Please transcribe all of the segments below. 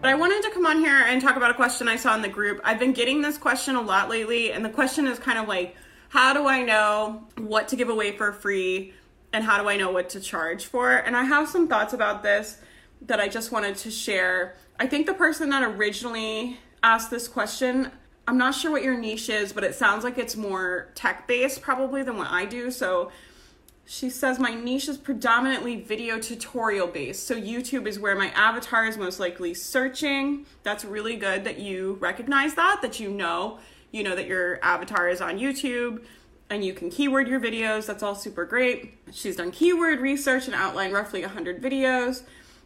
But I wanted to come on here and talk about a question I saw in the group. I've been getting this question a lot lately, and the question is kind of like, how do I know what to give away for free and how do I know what to charge for? And I have some thoughts about this that I just wanted to share. I think the person that originally asked this question, I'm not sure what your niche is, but it sounds like it's more tech based probably than what I do. So she says my niche is predominantly video tutorial based. So YouTube is where my avatar is most likely searching. That's really good that you recognize that, that you know, you know that your avatar is on YouTube and you can keyword your videos. That's all super great. She's done keyword research and outlined roughly 100 videos.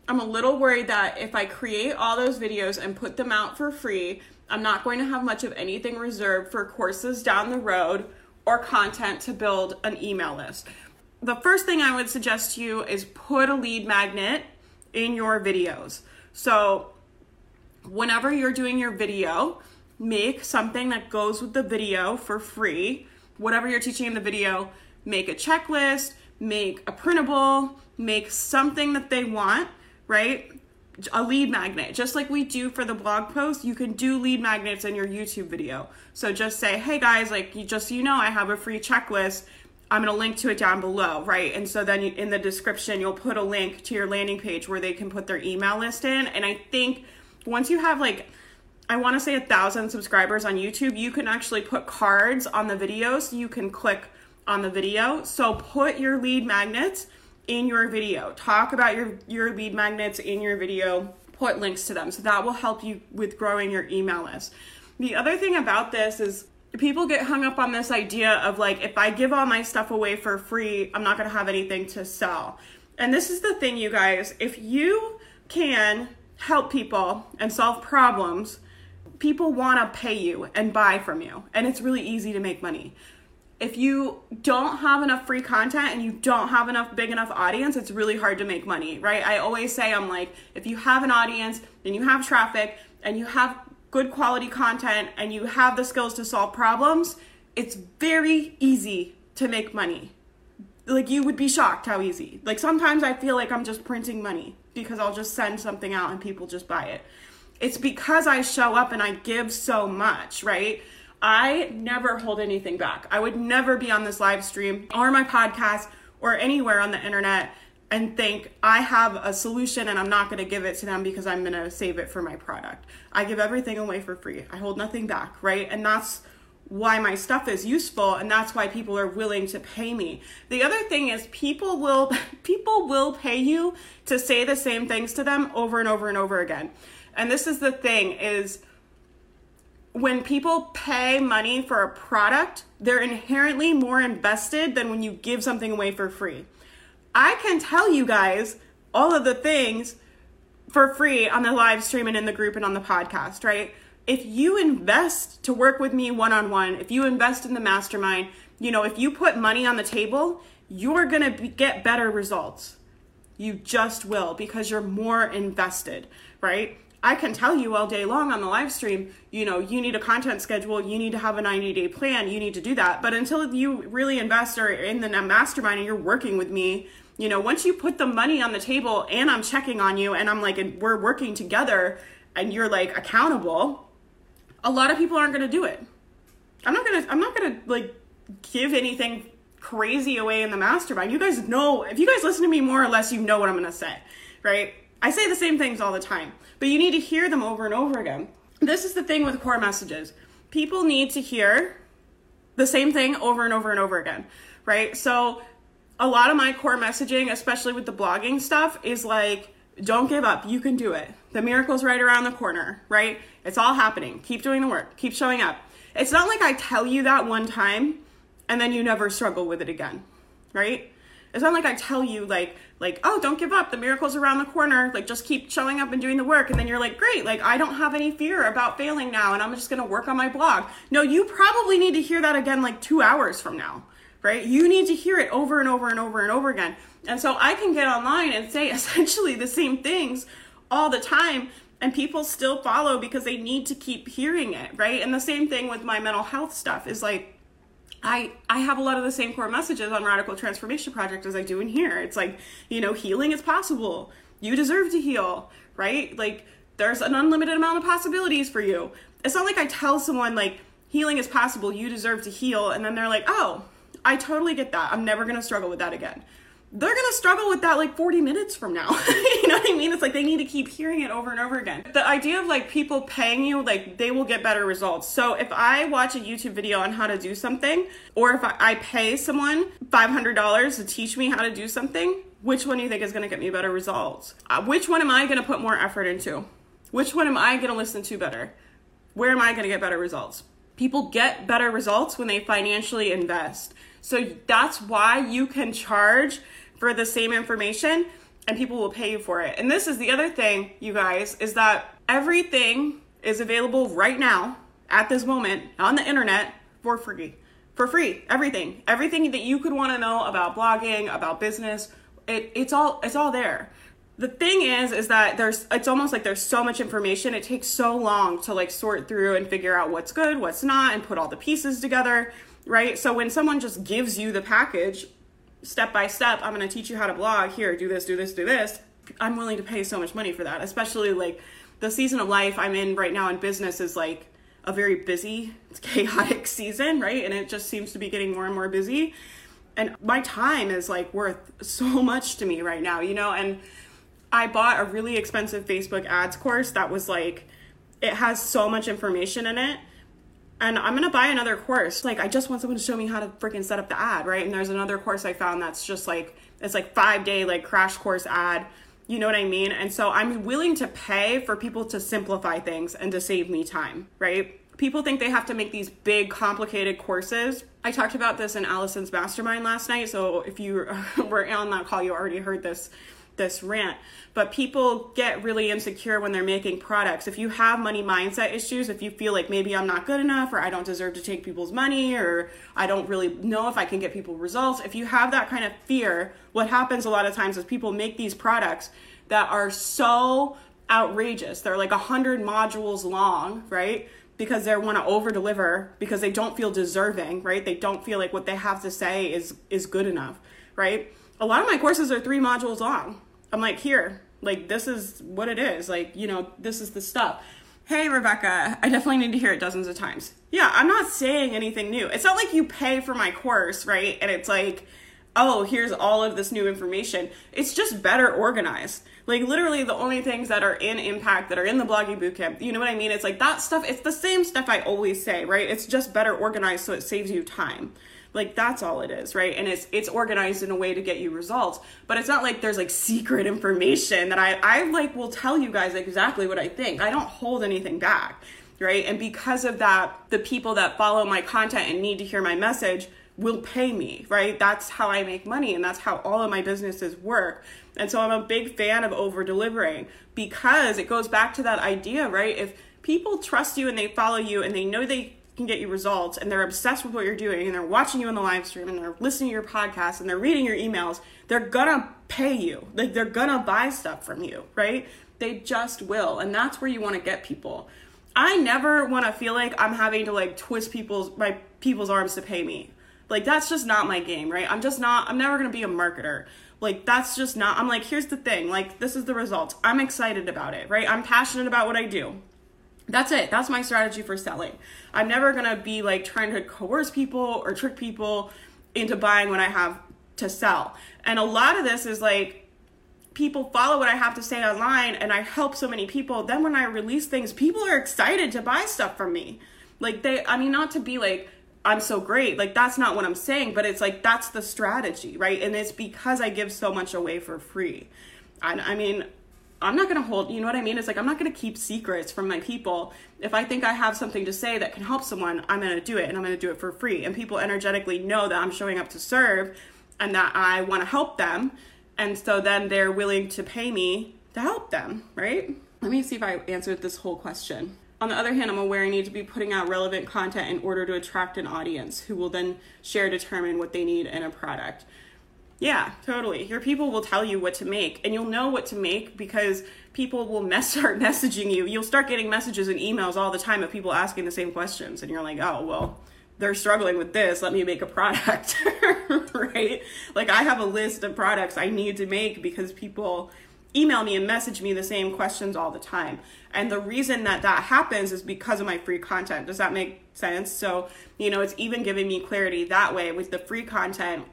I'm a little worried that if I create all those videos and put them out for free, I'm not going to have much of anything reserved for courses down the road or content to build an email list the first thing I would suggest to you is put a lead magnet in your videos. So, whenever you're doing your video, make something that goes with the video for free. Whatever you're teaching in the video, make a checklist, make a printable, make something that they want, right? A lead magnet, just like we do for the blog post, you can do lead magnets in your YouTube video. So just say, hey guys, like you just so you know, I have a free checklist I'm going to link to it down below, right? And so then you, in the description, you'll put a link to your landing page where they can put their email list in. And I think once you have like, I want to say a thousand subscribers on YouTube, you can actually put cards on the video so you can click on the video. So put your lead magnets in your video. Talk about your, your lead magnets in your video. Put links to them. So that will help you with growing your email list. The other thing about this is people get hung up on this idea of like if I give all my stuff away for free, I'm not going to have anything to sell. And this is the thing you guys, if you can help people and solve problems, people want to pay you and buy from you. And it's really easy to make money. If you don't have enough free content and you don't have enough big enough audience, it's really hard to make money, right? I always say I'm like if you have an audience and you have traffic and you have good quality content and you have the skills to solve problems, it's very easy to make money. Like you would be shocked how easy. Like sometimes I feel like I'm just printing money because I'll just send something out and people just buy it. It's because I show up and I give so much, right? I never hold anything back. I would never be on this live stream or my podcast or anywhere on the internet and think I have a solution and I'm not going to give it to them because I'm going to save it for my product. I give everything away for free. I hold nothing back, right? And that's why my stuff is useful and that's why people are willing to pay me. The other thing is people will people will pay you to say the same things to them over and over and over again. And this is the thing is when people pay money for a product, they're inherently more invested than when you give something away for free. I can tell you guys all of the things for free on the live stream and in the group and on the podcast, right? If you invest to work with me one on one, if you invest in the mastermind, you know, if you put money on the table, you're going to get better results. You just will because you're more invested, right? I can tell you all day long on the live stream, you know, you need a content schedule, you need to have a 90 day plan, you need to do that. But until you really invest or in the mastermind and you're working with me, you know, once you put the money on the table and I'm checking on you and I'm like, and we're working together and you're like accountable, a lot of people aren't going to do it. I'm not going to, I'm not going to like give anything crazy away in the mastermind. You guys know, if you guys listen to me more or less, you know what I'm going to say, right? I say the same things all the time, but you need to hear them over and over again. This is the thing with core messages. People need to hear the same thing over and over and over again, right? So a lot of my core messaging, especially with the blogging stuff, is like, don't give up. You can do it. The miracle's right around the corner, right? It's all happening. Keep doing the work. Keep showing up. It's not like I tell you that one time and then you never struggle with it again, right? It's not like I tell you like like oh don't give up the miracle's around the corner like just keep showing up and doing the work and then you're like great like I don't have any fear about failing now and I'm just gonna work on my blog. No, you probably need to hear that again like two hours from now, right? You need to hear it over and over and over and over again. And so I can get online and say essentially the same things all the time and people still follow because they need to keep hearing it, right? And the same thing with my mental health stuff is like I I have a lot of the same core messages on Radical Transformation Project as I do in here. It's like, you know, healing is possible. You deserve to heal, right? Like there's an unlimited amount of possibilities for you. It's not like I tell someone like healing is possible, you deserve to heal and then they're like, "Oh, I totally get that. I'm never going to struggle with that again." they're gonna struggle with that like 40 minutes from now. you know what I mean? It's like they need to keep hearing it over and over again. The idea of like people paying you, like they will get better results. So if I watch a YouTube video on how to do something, or if I, pay someone $500 to teach me how to do something, which one do you think is gonna get me better results? Uh, which one am I gonna put more effort into? Which one am I gonna listen to better? Where am I gonna get better results? People get better results when they financially invest. So that's why you can charge for the same information and people will pay you for it. And this is the other thing, you guys, is that everything is available right now at this moment on the internet for free. For free. Everything. Everything that you could want to know about blogging, about business, it, it's all it's all there. The thing is is that there's it's almost like there's so much information. It takes so long to like sort through and figure out what's good, what's not and put all the pieces together, right? So when someone just gives you the package, step by step, I'm going to teach you how to blog. Here, do this, do this, do this. I'm willing to pay so much money for that, especially like the season of life I'm in right now in business is like a very busy, chaotic season, right? And it just seems to be getting more and more busy. And my time is like worth so much to me right now, you know? And I bought a really expensive Facebook ads course that was like, it has so much information in it and I'm gonna buy another course. Like, I just want someone to show me how to freaking set up the ad, right? And there's another course I found that's just like it's like five day like crash course ad. You know what I mean? And so I'm willing to pay for people to simplify things and to save me time, right? People think they have to make these big, complicated courses. I talked about this in Allison's mastermind last night. So if you were on that call, you already heard this this rant, but people get really insecure when they're making products. If you have money mindset issues, if you feel like maybe I'm not good enough or I don't deserve to take people's money or I don't really know if I can get people results, if you have that kind of fear, what happens a lot of times is people make these products that are so outrageous. They're like 100 modules long, right? Because they want to over deliver because they don't feel deserving, right? They don't feel like what they have to say is is good enough, right? A lot of my courses are 3 modules long I'm like, here, like this is what it is. Like, you know, this is the stuff. Hey, Rebecca, I definitely need to hear it dozens of times. Yeah, I'm not saying anything new. It's not like you pay for my course, right? And it's like, oh, here's all of this new information. It's just better organized. Like literally the only things that are in impact that are in the blogging bootcamp, you know what I mean? It's like that stuff, it's the same stuff I always say, right? It's just better organized so it saves you time. Like that's all it is, right? And it's it's organized in a way to get you results. But it's not like there's like secret information that I I like will tell you guys exactly what I think. I don't hold anything back, right? And because of that, the people that follow my content and need to hear my message will pay me, right? That's how I make money and that's how all of my businesses work. And so I'm a big fan of over delivering because it goes back to that idea, right? If people trust you and they follow you and they know they can get you results and they're obsessed with what you're doing and they're watching you on the live stream and they're listening to your podcast and they're reading your emails, they're gonna pay you. Like they're gonna buy stuff from you, right? They just will. And that's where you wanna get people. I never wanna feel like I'm having to like twist people's my people's arms to pay me. Like that's just not my game, right? I'm just not I'm never gonna be a marketer. Like that's just not I'm like, here's the thing, like this is the results. I'm excited about it, right? I'm passionate about what I do. That's it. That's my strategy for selling. I'm never going to be like trying to coerce people or trick people into buying what I have to sell. And a lot of this is like people follow what I have to say online and I help so many people. Then when I release things, people are excited to buy stuff from me. Like they I mean not to be like I'm so great. Like that's not what I'm saying, but it's like that's the strategy, right? And it's because I give so much away for free. I, I mean, I'm not going to hold, you know what I mean? It's like I'm not going to keep secrets from my people. If I think I have something to say that can help someone, I'm going to do it and I'm going to do it for free. And people energetically know that I'm showing up to serve and that I want to help them. And so then they're willing to pay me to help them, right? Let me see if I answered this whole question. On the other hand, I'm aware I need to be putting out relevant content in order to attract an audience who will then share determine what they need in a product. Yeah, totally. Your people will tell you what to make, and you'll know what to make because people will mess, start messaging you. You'll start getting messages and emails all the time of people asking the same questions, and you're like, oh, well, they're struggling with this. Let me make a product, right? Like, I have a list of products I need to make because people email me and message me the same questions all the time. And the reason that that happens is because of my free content. Does that make sense? So, you know, it's even giving me clarity that way with the free content.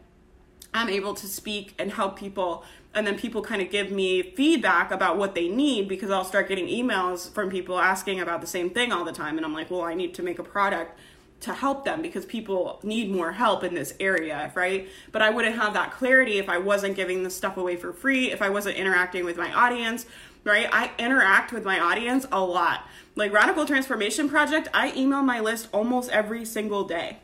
I'm able to speak and help people and then people kind of give me feedback about what they need because I'll start getting emails from people asking about the same thing all the time and I'm like, "Well, I need to make a product to help them because people need more help in this area, right? But I wouldn't have that clarity if I wasn't giving this stuff away for free, if I wasn't interacting with my audience, right? I interact with my audience a lot. Like Radical Transformation Project, I email my list almost every single day.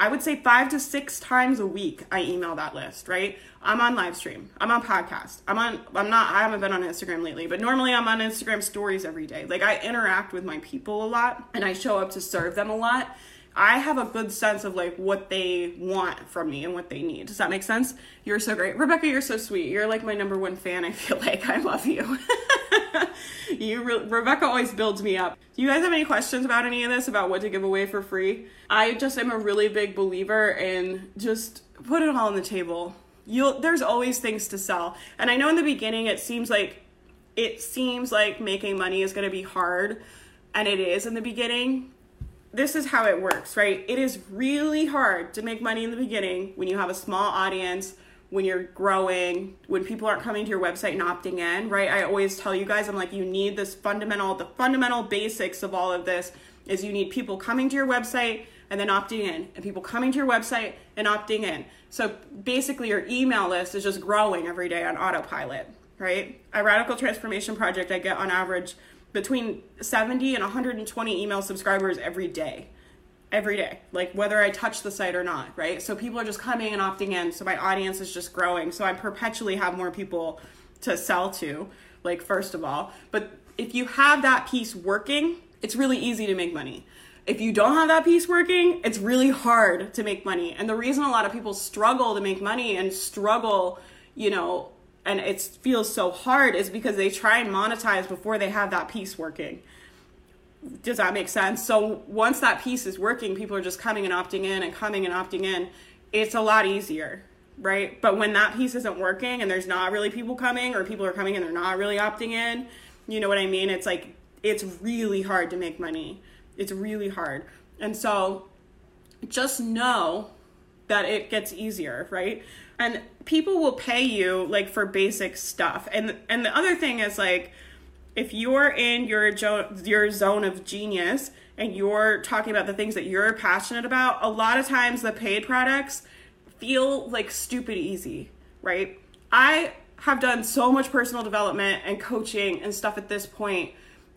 I would say five to six times a week I email that list, right? I'm on live stream. I'm on podcast. I'm on I'm not I haven't been on Instagram lately, but normally I'm on Instagram stories every day. Like I interact with my people a lot and I show up to serve them a lot. I have a good sense of like what they want from me and what they need. Does that make sense? You're so great. Rebecca, you're so sweet. You're like my number one fan. I feel like I love you. you re- Rebecca always builds me up. Do you guys have any questions about any of this about what to give away for free? I just am a really big believer in just put it all on the table. You'll there's always things to sell. And I know in the beginning it seems like it seems like making money is going to be hard and it is in the beginning this is how it works, right? It is really hard to make money in the beginning when you have a small audience, when you're growing, when people aren't coming to your website and opting in, right? I always tell you guys, I'm like, you need this fundamental, the fundamental basics of all of this is you need people coming to your website and then opting in, and people coming to your website and opting in. So basically, your email list is just growing every day on autopilot, right? A radical transformation project, I get on average between 70 and 120 email subscribers every day every day like whether i touch the site or not right? So people are just coming and opting in so my audience is just growing. So i perpetually have more people to sell to like first of all. But if you have that piece working it's really easy to make money. If you don't have that piece working it's really hard to make money. And the reason a lot of people struggle to make money and struggle you know and it feels so hard is because they try and monetize before they have that piece working. Does that make sense? So once that piece is working, people are just coming and opting in and coming and opting in. It's a lot easier, right? But when that piece isn't working and there's not really people coming or people are coming and they're not really opting in, you know what I mean? It's like it's really hard to make money. It's really hard. And so just know that it gets easier, right? and people will pay you like for basic stuff and and the other thing is like if you're in your jo- your zone of genius and you're talking about the things that you're passionate about a lot of times the paid products feel like stupid easy right i have done so much personal development and coaching and stuff at this point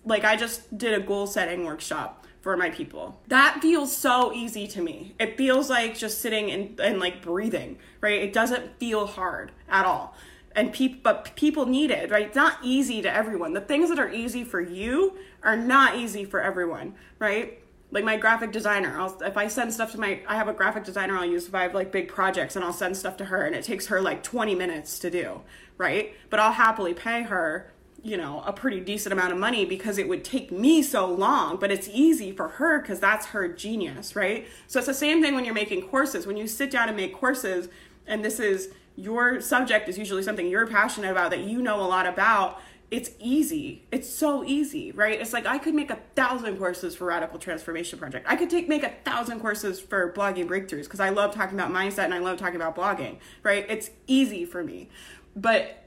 like i just did a goal setting workshop for my people. That feels so easy to me. It feels like just sitting and, and like breathing, right? It doesn't feel hard at all. And people, but people need it, right? It's not easy to everyone. The things that are easy for you are not easy for everyone, right? Like my graphic designer, I'll, if I send stuff to my, I have a graphic designer I'll use if I have like big projects and I'll send stuff to her and it takes her like 20 minutes to do, right? But I'll happily pay her you know, a pretty decent amount of money because it would take me so long, but it's easy for her because that's her genius, right? So it's the same thing when you're making courses. When you sit down and make courses, and this is your subject is usually something you're passionate about that you know a lot about, it's easy. It's so easy, right? It's like I could make a thousand courses for Radical Transformation Project. I could take make a thousand courses for blogging breakthroughs because I love talking about mindset and I love talking about blogging, right? It's easy for me. But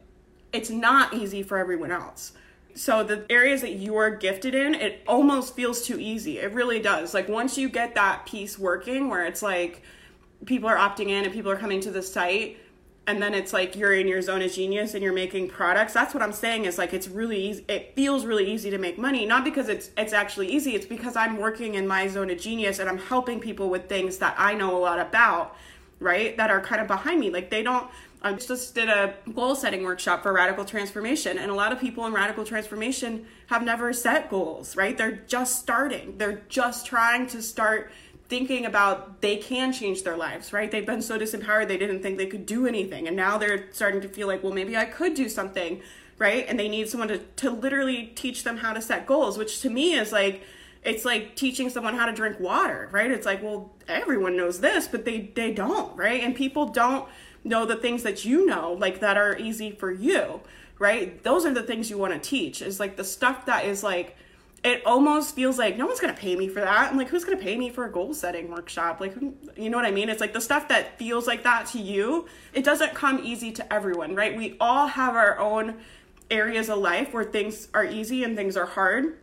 it's not easy for everyone else. So the areas that you're gifted in, it almost feels too easy. It really does. Like once you get that piece working where it's like people are opting in and people are coming to the site and then it's like you're in your zone of genius and you're making products that's what i'm saying is like it's really easy it feels really easy to make money not because it's it's actually easy it's because i'm working in my zone of genius and i'm helping people with things that i know a lot about right? That are kind of behind me. Like they don't I just did a goal setting workshop for radical transformation, and a lot of people in radical transformation have never set goals, right? They're just starting. They're just trying to start thinking about they can change their lives, right? They've been so disempowered they didn't think they could do anything. And now they're starting to feel like, well, maybe I could do something, right? And they need someone to, to literally teach them how to set goals, which to me is like, it's like teaching someone how to drink water, right? It's like, well, everyone knows this, but they they don't, right? And people don't know the things that you know, like that are easy for you, right? Those are the things you want to teach. Is like the stuff that is like it almost feels like no one's gonna pay me for that. I'm like, who's gonna pay me for a goal setting workshop? Like, you know what I mean? It's like the stuff that feels like that to you, it doesn't come easy to everyone, right? We all have our own areas of life where things are easy and things are hard.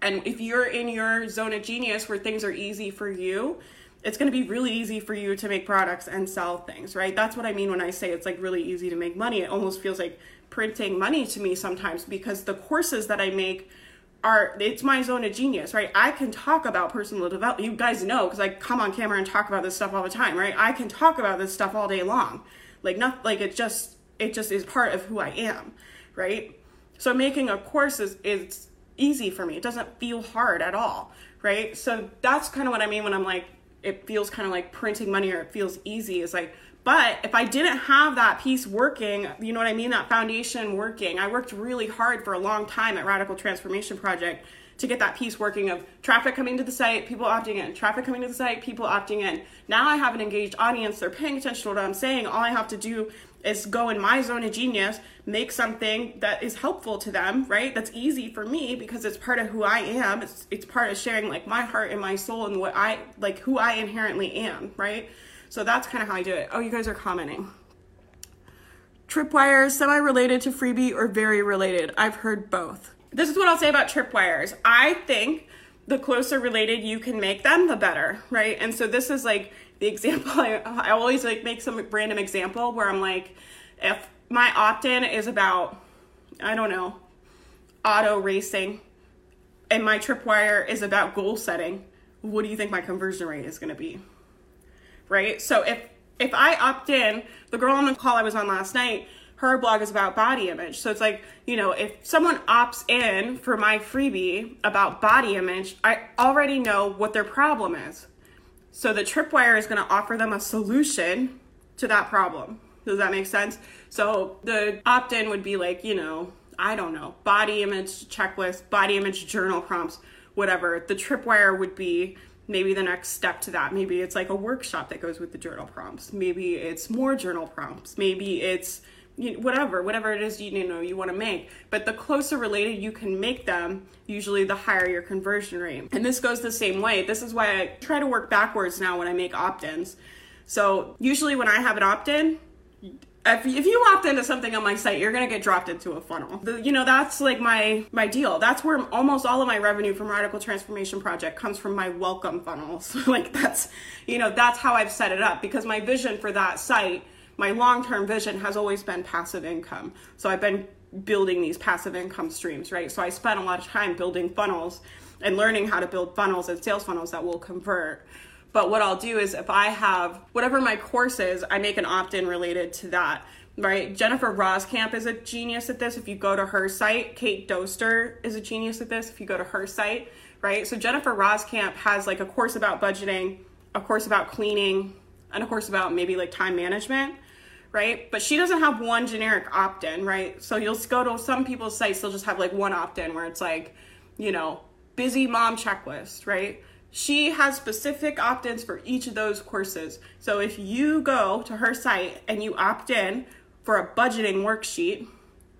And if you're in your zone of genius where things are easy for you, it's going to be really easy for you to make products and sell things, right? That's what I mean when I say it's like really easy to make money. It almost feels like printing money to me sometimes because the courses that I make are it's my zone of genius, right? I can talk about personal development. You guys know because I come on camera and talk about this stuff all the time, right? I can talk about this stuff all day long. Like not like it just it just is part of who I am, right? So making a course is is easy for me. It doesn't feel hard at all, right? So that's kind of what I mean when I'm like it feels kind of like printing money or it feels easy is like but if i didn't have that piece working you know what i mean that foundation working i worked really hard for a long time at radical transformation project to get that piece working of traffic coming to the site people opting in traffic coming to the site people opting in now i have an engaged audience they're paying attention to what i'm saying all i have to do is go in my zone of genius, make something that is helpful to them, right? That's easy for me because it's part of who I am. It's it's part of sharing like my heart and my soul and what I like who I inherently am, right? So that's kind of how I do it. Oh, you guys are commenting. Tripwires, semi related to freebie or very related? I've heard both. This is what I'll say about tripwires. I think the closer related you can make them, the better, right? And so this is like the example I, I always like make some random example where I'm like, if my opt-in is about, I don't know, auto racing, and my tripwire is about goal setting, what do you think my conversion rate is going to be? Right? So if if I opt in, the girl on the call I was on last night, her blog is about body image. So it's like, you know, if someone opts in for my freebie about body image, I already know what their problem is. So the tripwire is going to offer them a solution to that problem. Does that make sense? So the opt in would be like, you know, I don't know, body image checklist, body image journal prompts, whatever. The tripwire would be maybe the next step to that. Maybe it's like a workshop that goes with the journal prompts. Maybe it's more journal prompts. Maybe it's you know, whatever, whatever it is you, you know you want to make. But the closer related you can make them, usually the higher your conversion rate. And this goes the same way. This is why I try to work backwards now when I make opt-ins. So usually when I have an opt-in, if, if you opt into something on my site you're to get dropped into a funnel the, you know that's like my my deal that's where almost all of my revenue from radical transformation project comes from my welcome funnels like that's you know that's how i've set it up because my vision for that site my long term vision has always been passive income. So I've been building these passive income streams, right? So I spent a lot of time building funnels and learning how to build funnels and sales funnels that will convert. But what I'll do is if I have whatever my course is, I make an opt in related to that. Right, Jennifer Roskamp is a genius at this. If you go to her site, Kate Doster is a genius at this. If you go to her site, right? So Jennifer Roskamp has like a course about budgeting, a course about cleaning, and a course about maybe like time management right? But she doesn't have one generic opt in, right? So you'll go to some people's sites, they'll just have like one opt in where it's like, you know, busy mom checklist, right? She has specific opt ins for each of those courses. So if you go to her site and you opt in for a budgeting worksheet,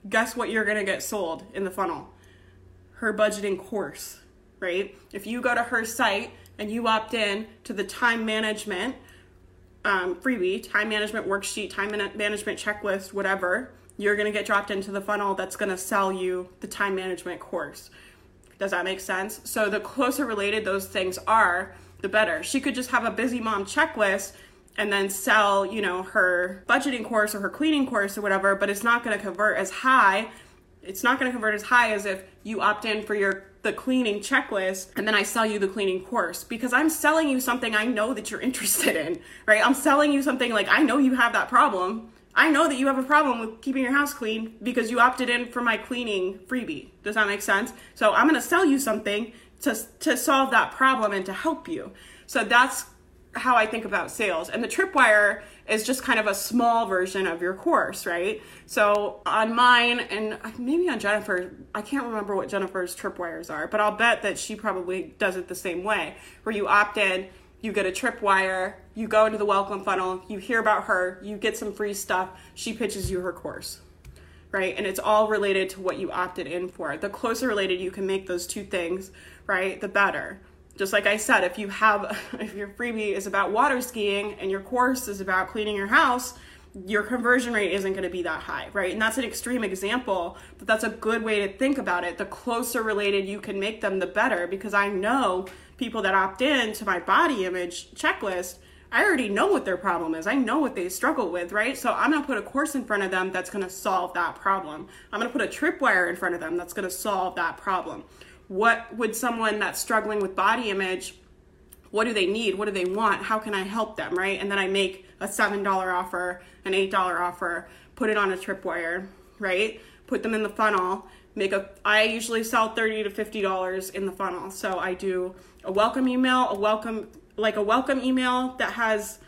guess what you're gonna get sold in the funnel? Her budgeting course, right? If you go to her site and you opt in to the time management um, freebie, time management worksheet, time management checklist, whatever, you're going to get dropped into the funnel that's going to sell you the time management course. Does that make sense? So the closer related those things are, the better. She could just have a busy mom checklist and then sell, you know, her budgeting course or her cleaning course or whatever, but it's not going to convert as high. It's not going to convert as high as if you opt in for your the cleaning checklist and then I sell you the cleaning course because I'm selling you something I know that you're interested in, right? I'm selling you something like I know you have that problem. I know that you have a problem with keeping your house clean because you opted in for my cleaning freebie. Does that make sense? So I'm going to sell you something to to solve that problem and to help you. So that's how I think about sales. And the tripwire is just kind of a small version of your course, right? So on mine and maybe on Jennifer, I can't remember what Jennifer's tripwires are, but I'll bet that she probably does it the same way, where you opt in, you get a tripwire, you go into the welcome funnel, you hear about her, you get some free stuff, she pitches you her course. Right? And it's all related to what you opted in for. The closer related you can make those two things, right, the better just like I said, if you have, if your freebie is about water skiing and your course is about cleaning your house, your conversion rate isn't going to be that high, right? And that's an extreme example, but that's a good way to think about it. The closer related you can make them, the better, because I know people that opt in to my body image checklist. I already know what their problem is. I know what they struggle with, right? So I'm gonna put a course in front of them that's gonna solve that problem. I'm gonna put a tripwire in front of them that's gonna solve that problem what would someone that's struggling with body image what do they need what do they want how can i help them right and then i make a $7 offer an $8 offer put it on a tripwire right put them in the funnel make a i usually sell 30 to 50 dollars in the funnel so i do a welcome email a welcome like a welcome email that has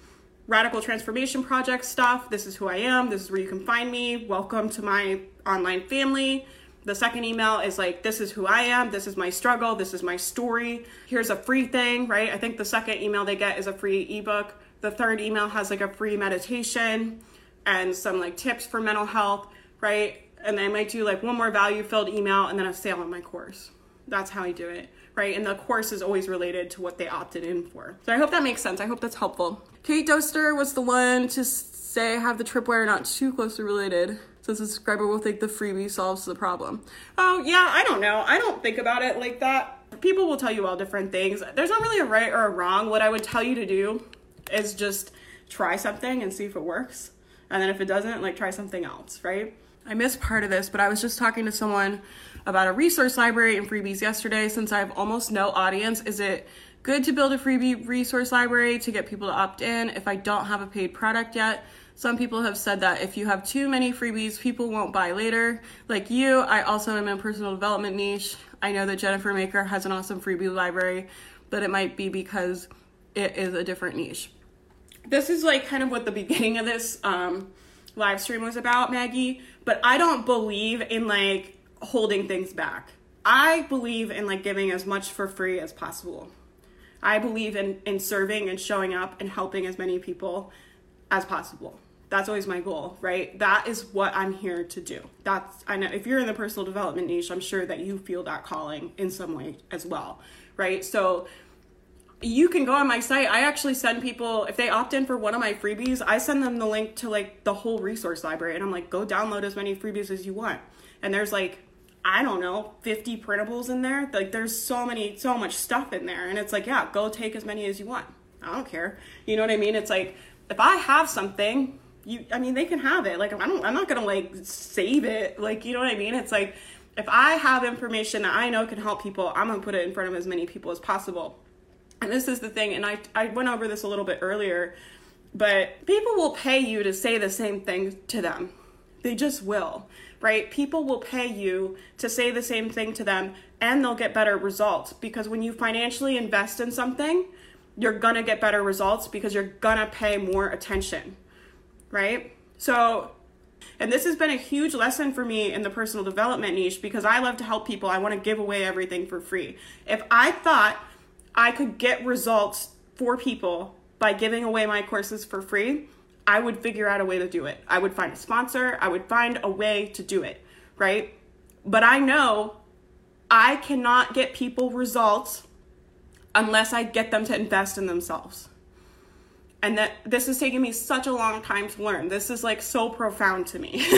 radical transformation project stuff this is who i am this is where you can find me welcome to my online family the second email is like, this is who I am, this is my struggle, this is my story. Here's a free thing, right? I think the second email they get is a free ebook. The third email has like a free meditation and some like tips for mental health, right? And then I might do like one more value filled email and then a sale on my course. That's how I do it, right? And the course is always related to what they opted in for. So I hope that makes sense. I hope that's helpful. Kate Doster was the one to say have the tripwire not too closely related so the subscriber will think the freebie solves the problem. Oh, yeah, I don't know. I don't think about it like that. People will tell you all different things. There's not really a right or a wrong. What I would tell you to do is just try something and see if it works. And then if it doesn't, like try something else, right? I missed part of this, but I was just talking to someone about a resource library and freebies yesterday. Since I have almost no audience, is it good to build a freebie resource library to get people to opt in if I don't have a paid product yet? Some people have said that if you have too many freebies, people won't buy later. Like you, I also am in personal development niche. I know that Jennifer Maker has an awesome freebie library, but it might be because it is a different niche. This is like kind of what the beginning of this um, live stream was about, Maggie, but I don't believe in like holding things back. I believe in like giving as much for free as possible. I believe in, in serving and showing up and helping as many people as possible that's always my goal right that is what i'm here to do that's i know if you're in the personal development niche i'm sure that you feel that calling in some way as well right so you can go on my site. I actually send people if they opt in for one of my freebies i send them the link to like the whole resource library and i'm like go download as many freebies as you want. And there's like i don't know 50 printables in there? Like there's so many so much stuff in there and it's like yeah go take as many as you want. I don't care. You know what i mean? It's like if i have something you i mean they can have it. Like i don't i'm not gonna like save it. Like you know what i mean? It's like if i have information that i know can help people i'm gonna put it in front of as many people as possible and this is the thing and i i went over this a little bit earlier but people will pay you to say the same thing to them they just will right people will pay you to say the same thing to them and they'll get better results because when you financially invest in something you're gonna get better results because you're gonna pay more attention right? So, and this has been a huge lesson for me in the personal development niche because I love to help people. I want to give away everything for free. If I thought I could get results for people by giving away my courses for free, I would figure out a way to do it. I would find a sponsor, I would find a way to do it, right? But I know I cannot get people results unless I get them to invest in themselves and that this is taking me such a long time to learn. This is like so profound to me.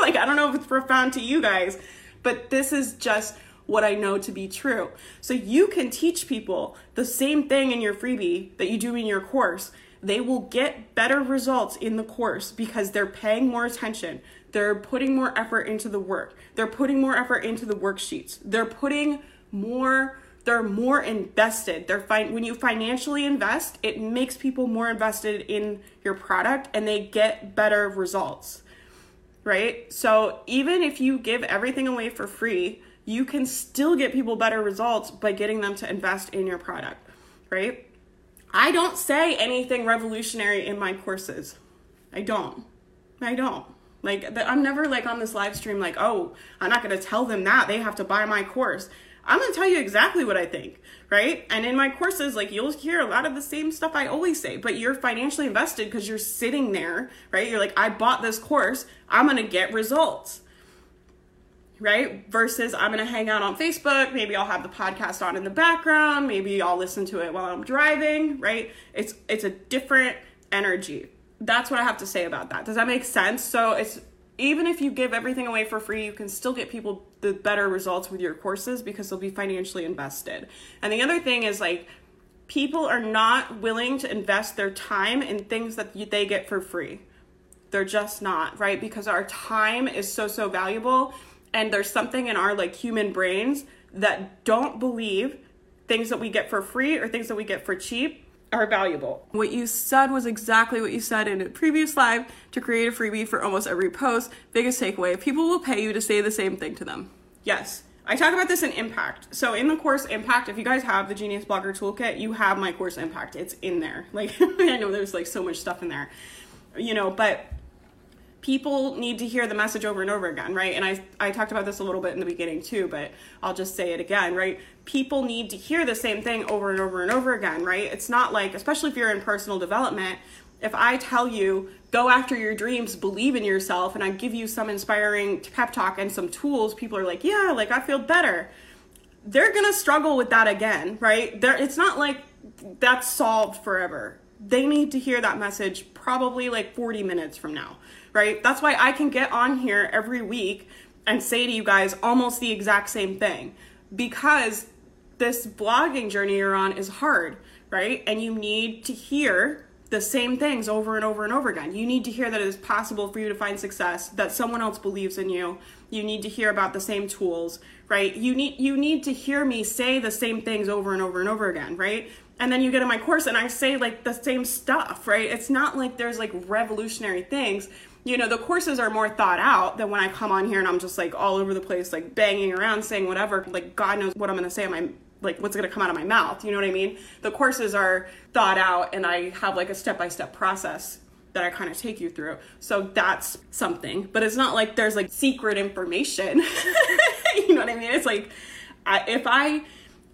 like, I don't know if it's profound to you guys, but this is just what I know to be true. So you can teach people the same thing in your freebie that you do in your course. They will get better results in the course because they're paying more attention. They're putting more effort into the work. They're putting more effort into the worksheets. They're putting more they're more invested. They're fine when you financially invest, it makes people more invested in your product and they get better results. Right? So even if you give everything away for free, you can still get people better results by getting them to invest in your product, right? I don't say anything revolutionary in my courses. I don't. I don't. Like, I'm never like on this live stream, like, oh, I'm not going to tell them that. They have to buy my course. I'm going to tell you exactly what I think, right? And in my courses, like, you'll hear a lot of the same stuff I always say, but you're financially invested because you're sitting there, right? You're like, I bought this course, I'm going to get results right? Versus I'm going to hang out on Facebook. Maybe I'll have the podcast on in the background. Maybe I'll listen to it while I'm driving, right? It's it's a different energy. That's what I have to say about that. Does that make sense? So it's even if you give everything away for free, you can still get people the better results with your courses because they'll be financially invested. And the other thing is like people are not willing to invest their time in things that they get for free. They're just not, right? Because our time is so so valuable and there's something in our like human brains that don't believe things that we get for free or things that we get for cheap are valuable. What you said was exactly what you said in a previous live to create a freebie for almost every post. Biggest takeaway people will pay you to say the same thing to them. Yes. I talk about this in Impact. So in the course Impact, if you guys have the Genius Blogger Toolkit, you have my course Impact. It's in there. Like I know there's like so much stuff in there. You know, but people need to hear the message over and over again, right? And I, I talked about this a little bit in the beginning too, but I'll just say it again, right? People need to hear the same thing over and over and over again, right? It's not like, especially if you're in personal development, if I tell you, go after your dreams, believe in yourself, and I give you some inspiring pep talk and some tools, people are like, yeah, like I feel better. They're gonna struggle with that again, right? There, it's not like that's solved forever. They need to hear that message probably like 40 minutes from now right? That's why I can get on here every week and say to you guys almost the exact same thing because this blogging journey you're on is hard, right? And you need to hear the same things over and over and over again. You need to hear that it is possible for you to find success, that someone else believes in you. You need to hear about the same tools, right? You need you need to hear me say the same things over and over and over again, right? And then you get in my course and I say like the same stuff, right? It's not like there's like revolutionary things you know, the courses are more thought out than when I come on here and I'm just like all over the place, like banging around, saying whatever. Like, God knows what I'm going to say on my, like, what's going to come out of my mouth. You know what I mean? The courses are thought out and I have like a step by step process that I kind of take you through. So that's something, but it's not like there's like secret information. you know what I mean? It's like, I, if I,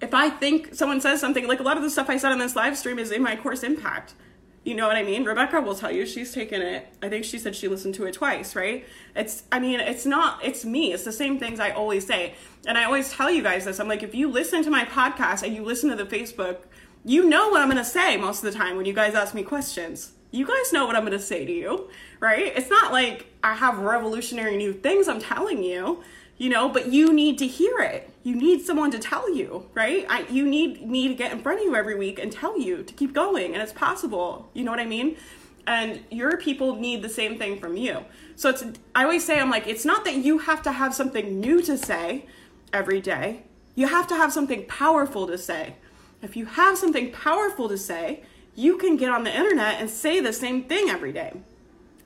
if I think someone says something, like a lot of the stuff I said on this live stream is in my course impact. You know what I mean? Rebecca will tell you she's taken it. I think she said she listened to it twice, right? It's, I mean, it's not, it's me. It's the same things I always say. And I always tell you guys this. I'm like, if you listen to my podcast and you listen to the Facebook, you know what I'm going to say most of the time when you guys ask me questions. You guys know what I'm going to say to you, right? It's not like I have revolutionary new things I'm telling you you know but you need to hear it. You need someone to tell you right? I, you need me to get in front of you every week and tell you to keep going and it's possible you know what i mean? And your people need the same thing from you. So it's i always say i'm like it's not that you have to have something new to say every day. You have to have something powerful to say. If you have something powerful to say you can get on the internet and say the same thing every day.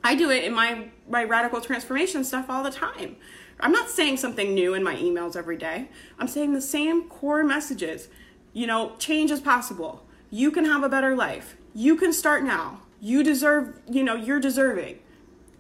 I do it in my my radical transformation stuff all the time I'm not saying something new in my emails every day. I'm saying the same core messages. You know, change is possible. You can have a better life. You can start now. You deserve, you know, you're deserving.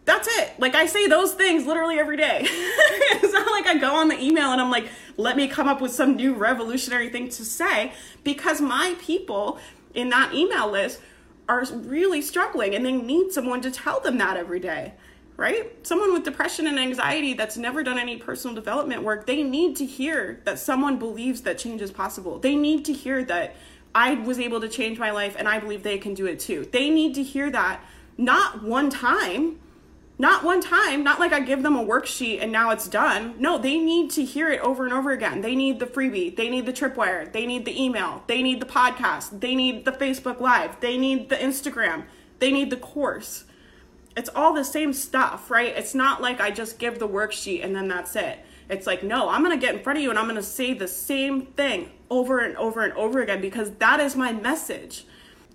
That's it. Like I say those things literally every day. it's not like I go on the email and I'm like, let me come up with some new revolutionary thing to say because my people in that email list are really struggling and they need someone to tell them that every day right? Someone with depression and anxiety that's never done any personal development work, they need to hear that someone believes that change is possible. They need to hear that I was able to change my life and I believe they can do it too. They need to hear that not one time, not one time, not like I give them a worksheet and now it's done. No, they need to hear it over and over again. They need the freebie, they need the tripwire, they need the email, they need the podcast, they need the Facebook Live, they need the Instagram, they need the course it's all the same stuff, right? It's not like I just give the worksheet and then that's it. It's like, no, I'm going to get in front of you and I'm going to say the same thing over and over and over again because that is my message.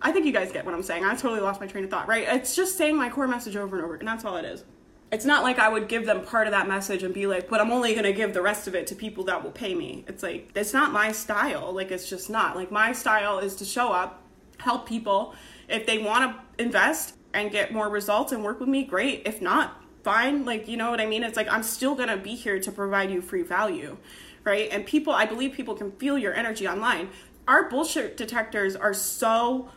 I think you guys get what I'm saying. I totally lost my train of thought, right? It's just saying my core message over and over, and that's all it is. It's not like I would give them part of that message and be like, but I'm only gonna give the rest of it to people that will pay me. It's like, it's not my style. Like, it's just not. Like, my style is to show up, help people. If they wanna invest and get more results and work with me, great. If not, fine. Like, you know what I mean? It's like, I'm still gonna be here to provide you free value, right? And people, I believe people can feel your energy online. Our bullshit detectors are so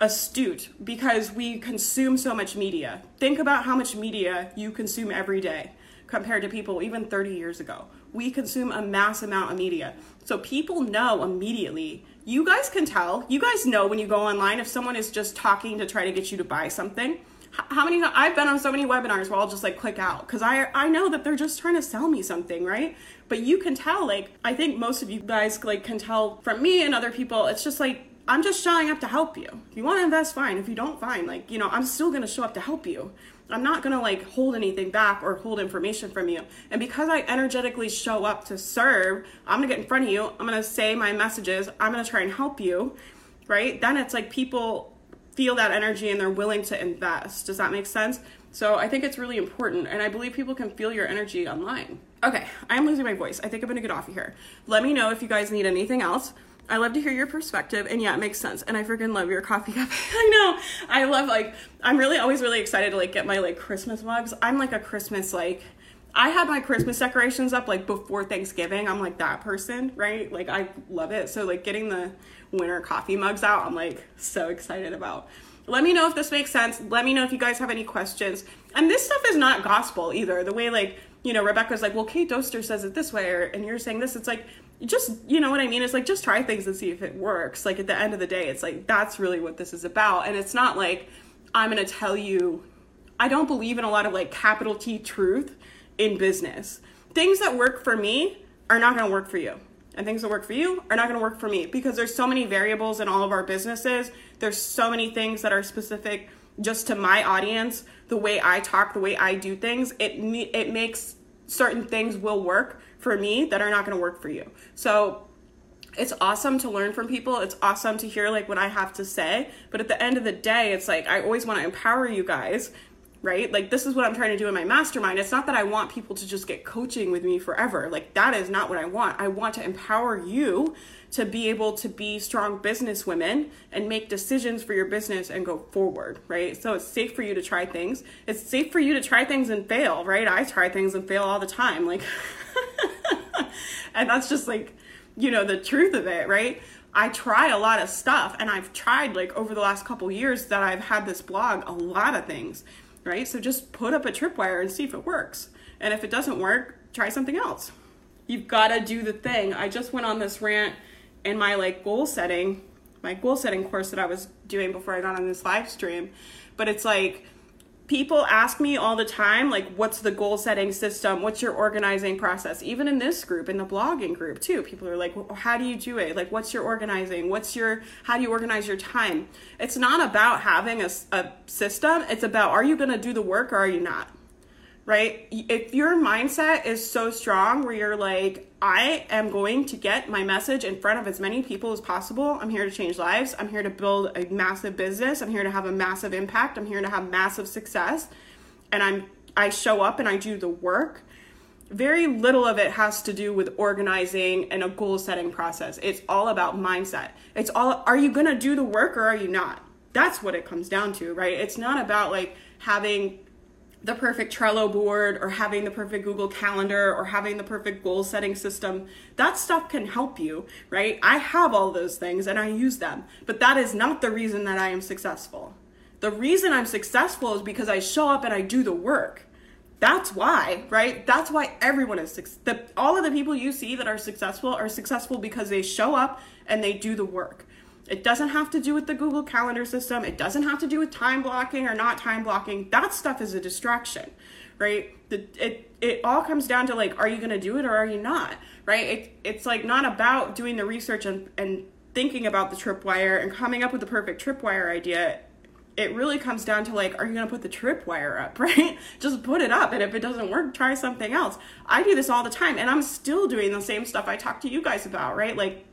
astute because we consume so much media. Think about how much media you consume every day compared to people even 30 years ago. We consume a mass amount of media. So people know immediately. You guys can tell. You guys know when you go online if someone is just talking to try to get you to buy something. How many I've been on so many webinars where I'll just like click out because I I know that they're just trying to sell me something, right? But you can tell like I think most of you guys like can tell from me and other people. It's just like I'm just showing up to help you. If you want to invest, fine. If you don't, fine. Like, you know, I'm still going to show up to help you. I'm not going to like hold anything back or hold information from you. And because I energetically show up to serve, I'm going to get in front of you. I'm going to say my messages. I'm going to try and help you, right? Then it's like people feel that energy and they're willing to invest. Does that make sense? So I think it's really important. And I believe people can feel your energy online. Okay, I'm losing my voice. I think I'm going to get off of here. Let me know if you guys need anything else. I love to hear your perspective, and yeah, it makes sense. And I freaking love your coffee cup. I know. I love like I'm really always really excited to like get my like Christmas mugs. I'm like a Christmas like I had my Christmas decorations up like before Thanksgiving. I'm like that person, right? Like I love it. So like getting the winter coffee mugs out, I'm like so excited about. Let me know if this makes sense. Let me know if you guys have any questions. And this stuff is not gospel either. The way like, you know, Rebecca's like, well, Kate Doster says it this way, or, and you're saying this. It's like, just you know what I mean? It's like just try things and see if it works. Like at the end of the day, it's like that's really what this is about. And it's not like I'm gonna tell you I don't believe in a lot of like capital T truth in business. Things that work for me are not gonna work for you. And things that work for you are not gonna work for me because there's so many variables in all of our businesses. There's so many things that are specific just to my audience, the way I talk, the way I do things. It it makes certain things will work for me that are not going to work for you. So it's awesome to learn from people. It's awesome to hear like what I have to say. But at the end of the day, it's like I always want to empower you guys, right? Like this is what I'm trying to do in my mastermind. It's not that I want people to just get coaching with me forever. Like that is not what I want. I want to empower you to be able to be strong business women and make decisions for your business and go forward, right? So it's safe for you to try things. It's safe for you to try things and fail, right? I try things and fail all the time. Like and that's just like, you know, the truth of it, right? I try a lot of stuff and I've tried like over the last couple years that I've had this blog a lot of things, right? So just put up a tripwire and see if it works. And if it doesn't work, try something else. You've got to do the thing. I just went on this rant in my like goal setting, my goal setting course that I was doing before I got on this live stream, but it's like people ask me all the time like what's the goal setting system? What's your organizing process? Even in this group in the blogging group too people are like well, how do you do it? Like what's your organizing? What's your how do you organize your time? It's not about having a, a system. It's about are you going to do the work or are you not right? If your mindset is so strong where you're like, I am going to get my message in front of as many people as possible. I'm here to change lives. I'm here to build a massive business. I'm here to have a massive impact. I'm here to have massive success. And I'm I show up and I do the work. Very little of it has to do with organizing and a goal setting process. It's all about mindset. It's all are you going to do the work or are you not? That's what it comes down to, right? It's not about like having the perfect Trello board or having the perfect Google Calendar or having the perfect goal setting system. That stuff can help you, right? I have all those things and I use them, but that is not the reason that I am successful. The reason I'm successful is because I show up and I do the work. That's why, right? That's why everyone is the, all of the people you see that are successful are successful because they show up and they do the work. It doesn't have to do with the Google Calendar system. It doesn't have to do with time blocking or not time blocking. That stuff is a distraction, right? The, it it all comes down to like, are you going to do it or are you not, right? It, it's like not about doing the research and, and thinking about the tripwire and coming up with the perfect tripwire idea. it really comes down to like, are you gonna put the tripwire up, right? Just put it up, and if it doesn't work, try something else. I do this all the time, and I'm still doing the same stuff I talk to you guys about, right? Like,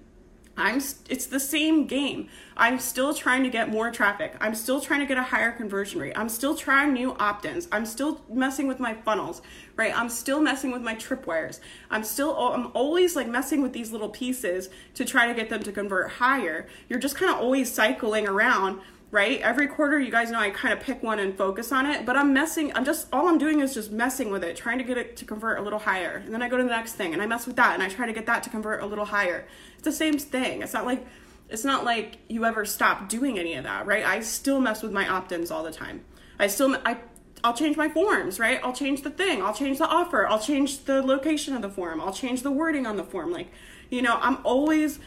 I'm it's the same game. I'm still trying to get more traffic. I'm still trying to get a higher conversion rate. I'm still trying new opt-ins. I'm still messing with my funnels, right? I'm still messing with my tripwires. I'm still I'm always like messing with these little pieces to try to get them to convert higher. You're just kind of always cycling around right? Every quarter, you guys know I kind of pick one and focus on it, but I'm messing, I'm just, all I'm doing is just messing with it, trying to get it to convert a little higher. And then I go to the next thing and I mess with that and I try to get that to convert a little higher. It's the same thing. It's not like, it's not like you ever stop doing any of that, right? I still mess with my opt ins all the time. I still, I, I'll change my forms, right? I'll change the thing. I'll change the offer. I'll change the location of the form. I'll change the wording on the form. Like, you know, I'm always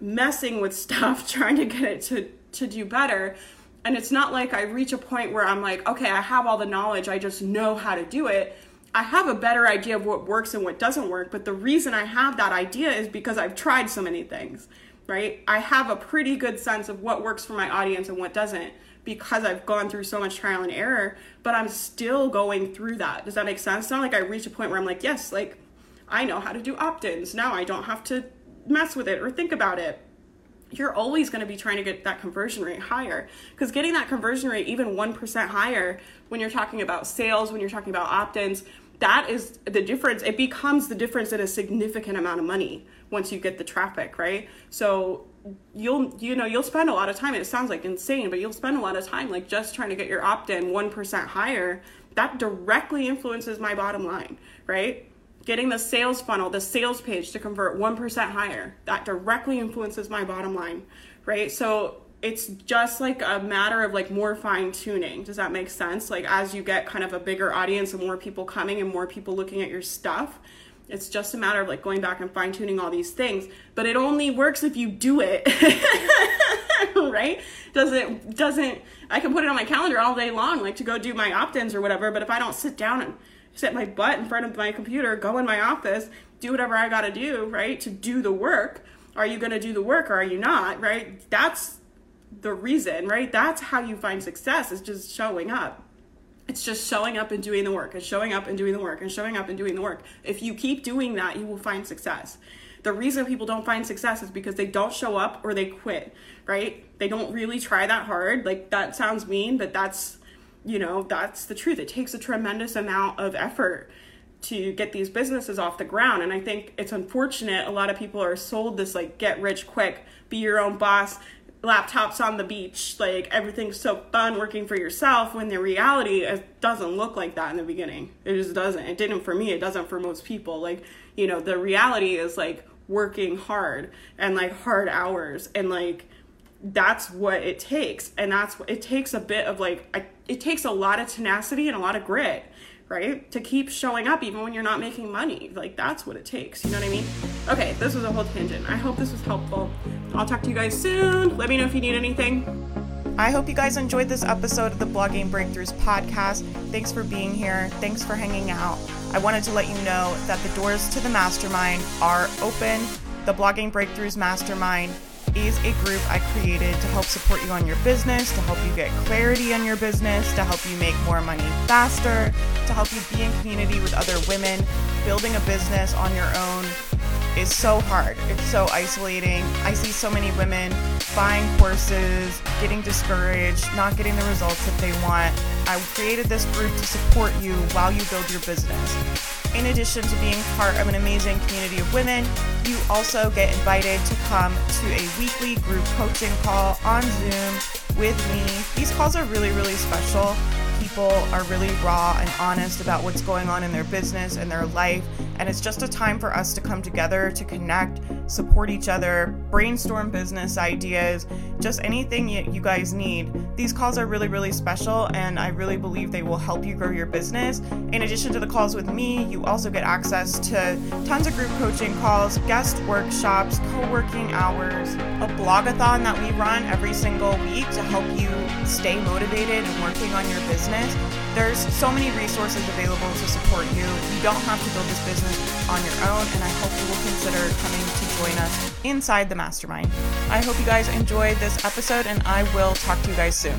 messing with stuff, trying to get it to to do better. And it's not like I reach a point where I'm like, okay, I have all the knowledge, I just know how to do it. I have a better idea of what works and what doesn't work, but the reason I have that idea is because I've tried so many things, right? I have a pretty good sense of what works for my audience and what doesn't because I've gone through so much trial and error, but I'm still going through that. Does that make sense? It's not like I reach a point where I'm like, yes, like I know how to do opt ins. Now I don't have to mess with it or think about it you're always going to be trying to get that conversion rate higher. Because getting that conversion rate even 1% higher when you're talking about sales when you're talking about opt-ins that is the difference. It becomes the difference in a significant amount of money once you get the traffic right? So you'll you know you'll spend a lot of time it sounds like insane but you'll spend a lot of time like just trying to get your opt-in 1% higher. That directly influences my bottom line right getting the sales funnel, the sales page to convert 1% higher. That directly influences my bottom line, right? So it's just like a matter of like more fine tuning. Does that make sense? Like as you get kind of a bigger audience and more people coming and more people looking at your stuff, it's just a matter of like going back and fine tuning all these things. But it only works if you do it. right? Doesn't doesn't I can put it on my calendar all day long like to go do my opt-ins or whatever, but if I don't sit down and sit my butt in front of my computer, go in my office, do whatever I got to do, right? To do the work. Are you going to do the work or are you not, right? That's the reason, right? That's how you find success is just showing up. It's just showing up and doing the work and showing up and doing the work and showing up and doing the work. If you keep doing that, you will find success. The reason people don't find success is because they don't show up or they quit, right? They don't really try that hard. Like that sounds mean, but that's you know, that's the truth. It takes a tremendous amount of effort to get these businesses off the ground. And I think it's unfortunate a lot of people are sold this like get rich quick, be your own boss, laptops on the beach, like everything's so fun working for yourself when the reality it doesn't look like that in the beginning. It just doesn't. It didn't for me, it doesn't for most people. Like, you know, the reality is like working hard and like hard hours and like that's what it takes and that's what it takes a bit of like a, it takes a lot of tenacity and a lot of grit right to keep showing up even when you're not making money like that's what it takes you know what i mean okay this was a whole tangent i hope this was helpful i'll talk to you guys soon let me know if you need anything I hope you guys enjoyed this episode of the Blogging Breakthroughs podcast. Thanks for being here. Thanks for hanging out. I wanted to let you know that the doors to the mastermind are open. The Blogging Breakthroughs Mastermind is a group I created to help support you on your business, to help you get clarity on your business, to help you make more money faster, to help you be in community with other women. Building a business on your own is so hard. It's so isolating. I see so many women buying courses, getting discouraged, not getting the results that they want. I created this group to support you while you build your business. In addition to being part of an amazing community of women, you also get invited to come to a weekly group coaching call on Zoom with me. These calls are really, really special. People are really raw and honest about what's going on in their business and their life. And it's just a time for us to come together to connect, support each other, brainstorm business ideas, just anything you, guys need. These calls are really, really special, and I really believe they will help you grow your business. In addition to the calls with me, you also get access to tons of group coaching calls, guest workshops, co working hours, a blogathon that we run every single week to help you stay motivated and working on your business. There's so many resources available to support you. You don't have to build this business on your own, and I hope you will consider coming to join us inside the mastermind. I hope you guys enjoyed this episode, and I will talk to you guys soon.